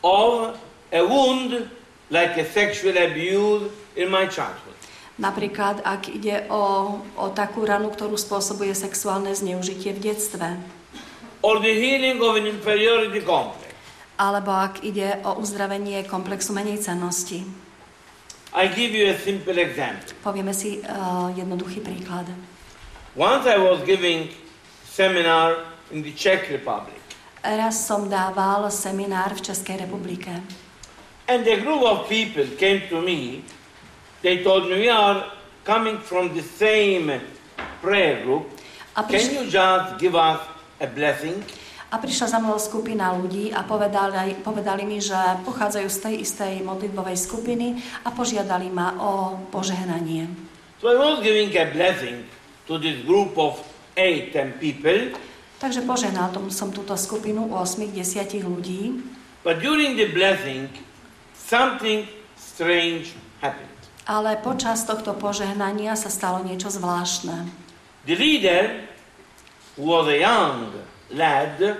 of a wound like a sexual abuse in my childhood. Napríklad, ak ide o, o takú ranu, ktorú spôsobuje sexuálne zneužitie v detstve. Or the healing of an inferiority complex. Alebo ak ide o uzdravenie komplexu menej cennosti. I give you a simple example. Povieme si uh, jednoduchý príklad. Once I was giving seminar in the Czech Republic. Raz som dával seminár v Českej republike. And a group of people came to me. They told me, we are coming from the same prayer group. A, Can priš- you just give us a blessing? a prišla za mnou skupina ľudí a povedali, povedali mi, že pochádzajú z tej istej modlitbovej skupiny a požiadali ma o požehnanie. So I was giving a blessing to this group of eight, ten people. Takže požehnal tom som túto skupinu 8-10 ľudí, But during the blessing, something strange happened. Ale počas tohto požehnania sa stalo niečo zvláštne. The leader, was a young lad,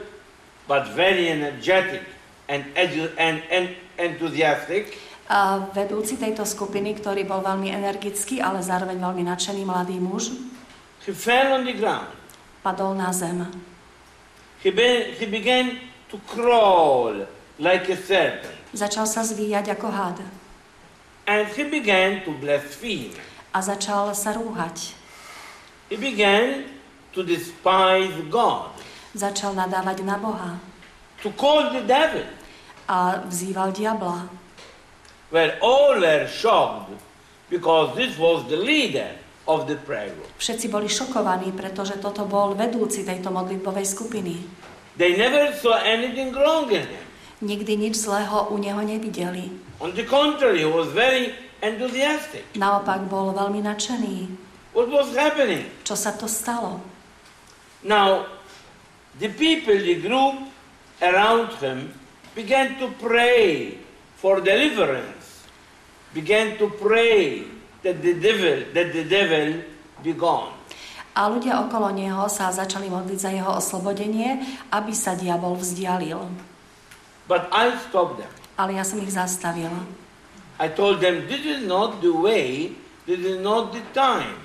but very energetic and, and, and enthusiastic, A vedúci tejto skupiny, ktorý bol veľmi energický, ale zároveň veľmi nadšený mladý muž, he fell on the ground. padol na zem. He, be- he began to crawl like a serpent. Začal sa zvíjať ako had And he began to blaspheme. a začal sa rúhať. He began to despise God, Začal nadávať na Boha to call the devil. a vzýval diabla. Well, all were shocked because this was the leader of the prayer group. Všetci boli šokovaní, pretože toto bol vedúci tejto modlitbovej skupiny. They never saw anything wrong in him. Nikdy nič zlého u neho nevideli. On the contrary, was very enthusiastic. Naopak bol veľmi nadšený. What was happening? Čo sa to stalo? Now, the people, the group around him, began to pray for deliverance, began to pray that the devil, that the devil be gone. A ľudia okolo neho sa začali modliť za jeho oslobodenie, aby sa diabol vzdialil. But I stopped them. Ale ja som ich zastavil. I told them, this is not the way, this is not the time.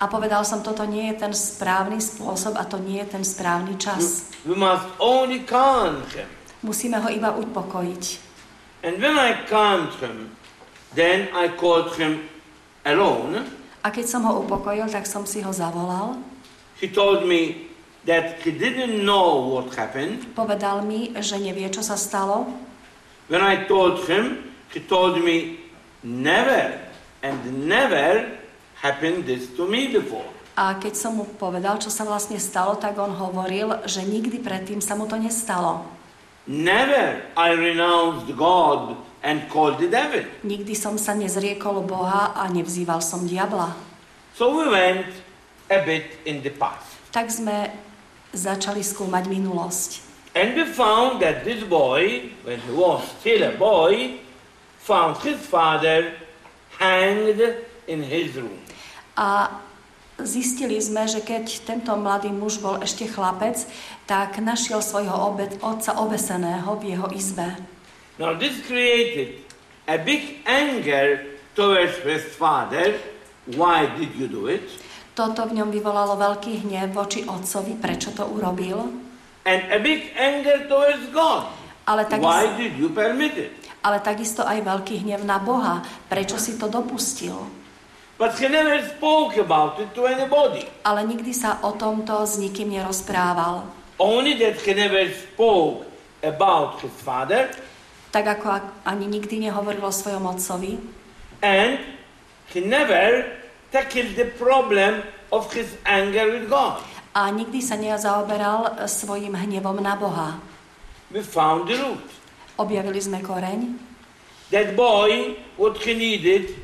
A povedal som, toto nie je ten správny spôsob a to nie je ten správny čas. We must only calm him. Musíme ho iba upokojiť. And when I calmed him, then I called him alone. A keď som ho upokojil, tak som si ho zavolal. He told me that he didn't know what happened. Povedal mi, že nevie, čo sa stalo. When I told him, he told me, never and never happened this to me before. A keď som mu povedal, čo sa vlastne stalo, tak on hovoril, že nikdy predtým sa mu to nestalo. Never I renounced God and called the devil. Nikdy som sa nezriekol Boha a nevzýval som diabla. So we went a bit in the past. Tak sme začali skúmať minulosť. And we found that this boy, when he was still a boy, found his father hanged in his room. A zistili sme, že keď tento mladý muž bol ešte chlapec, tak našiel svojho obe- otca obeseného v jeho izbe. Now this created a big anger towards his father. Why did you do it? Toto v ňom vyvolalo veľký hnev voči otcovi, prečo to urobil. And a big anger towards God. Ale Why takisto, did you permit it? ale takisto aj veľký hnev na Boha, prečo si to dopustil. But he never spoke about it to anybody. Ale nikdy sa o tomto s nikým nerozprával. Only that he never spoke about his father Tak ako ak- ani nikdy nehovoril o svojom otcovi. And he never tackled the problem of his anger with God. A nikdy sa nezaoberal svojim hnevom na Boha. We found the root. Objavili sme koreň. That boy, what he needed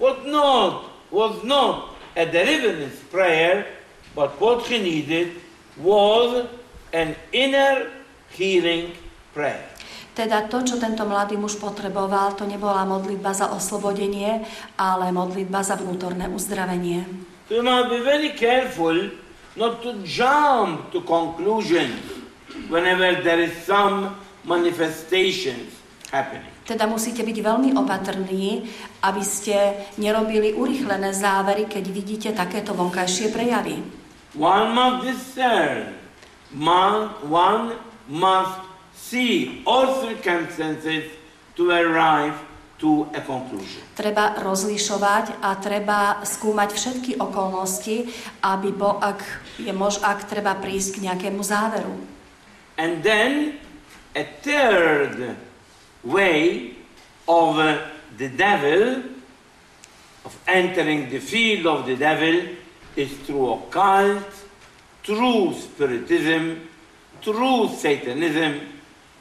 was not, was not a deliverance prayer, but what he needed was an inner healing prayer. Teda to, čo tento mladý muž potreboval, to nebola modlitba za oslobodenie, ale modlitba za vnútorné uzdravenie. So you must be very careful not to jump to conclusions whenever there is some manifestations happening. Teda musíte byť veľmi opatrní, aby ste nerobili urychlené závery, keď vidíte takéto vonkajšie prejavy. One must discern. One must see all circumstances to arrive to a conclusion. Treba rozlišovať a treba skúmať všetky okolnosti, aby bo, ak, je mož, ak treba prísť k nejakému záveru. And then a third way of the devil, of entering the field of the devil, is through occult, through spiritism, through Satanism,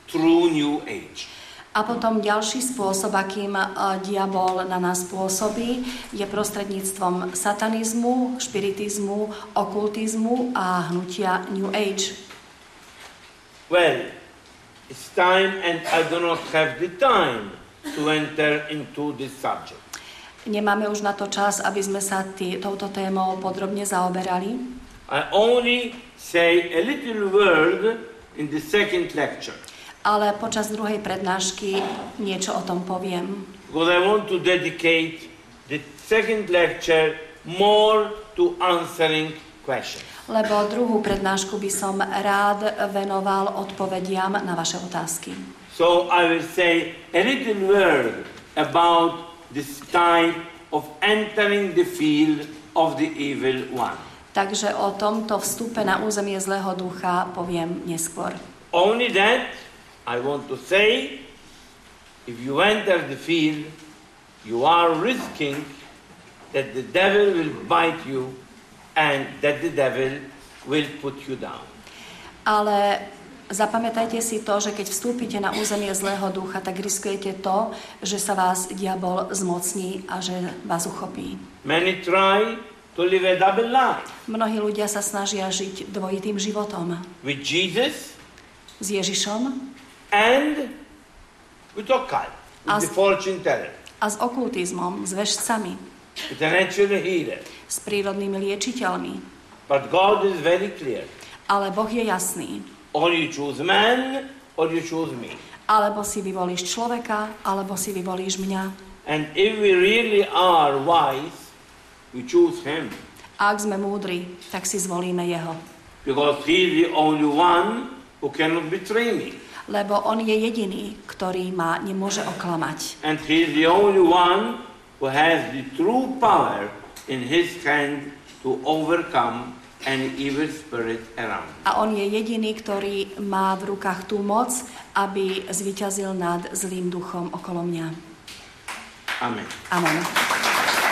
through New Age. A potom ďalší spôsob, akým e, diabol na nás pôsobí, je prostredníctvom satanizmu, špiritizmu, okultizmu a hnutia New Age. Well, it's time, and I do not have the time to enter into this subject. Nemáme už na to čas, aby sme sa tý, touto témou podrobne zaoberali. I only say a little word in the second lecture. Ale počas druhej prednášky niečo o tom poviem. because I want to dedicate the second lecture more to answering questions. Lebo druhú prednášku by som rád venoval odpovediam na vaše otázky. So I will say a little word about this type of entering the field of the evil one. Takže o tomto vstupe na územie zlého ducha poviem neskôr. Only that I want to say if you enter the field, you are risking that the devil will bite you and that the devil will put you down. Ale zapamätajte si to, že keď vstúpite na územie zlého ducha, tak riskujete to, že sa vás diabol zmocní a že vás uchopí. Many try to live a double life Mnohí ľudia sa snažia žiť dvojitým životom. with Jesus S Ježišom and with occult, with the fortune teller, a s okultizmom, s vešcami, with natural healer. s prírodnými liečiteľmi. But God is very clear. Ale Boh je jasný. Or you choose man, or you choose me. Alebo si vyvolíš človeka, alebo si vyvolíš mňa. And if we really are wise, we choose him. A ak sme múdri, tak si zvolíme jeho. Because he is the only one who cannot betray me. Lebo on je jediný, ktorý ma nemôže oklamať. And he is the only one who has the true power in his hand to overcome any evil spirit around. A on je jediný, ktorý má v rukách tú moc, aby zvyťazil nad zlým duchom okolo mňa. Amen. Amen.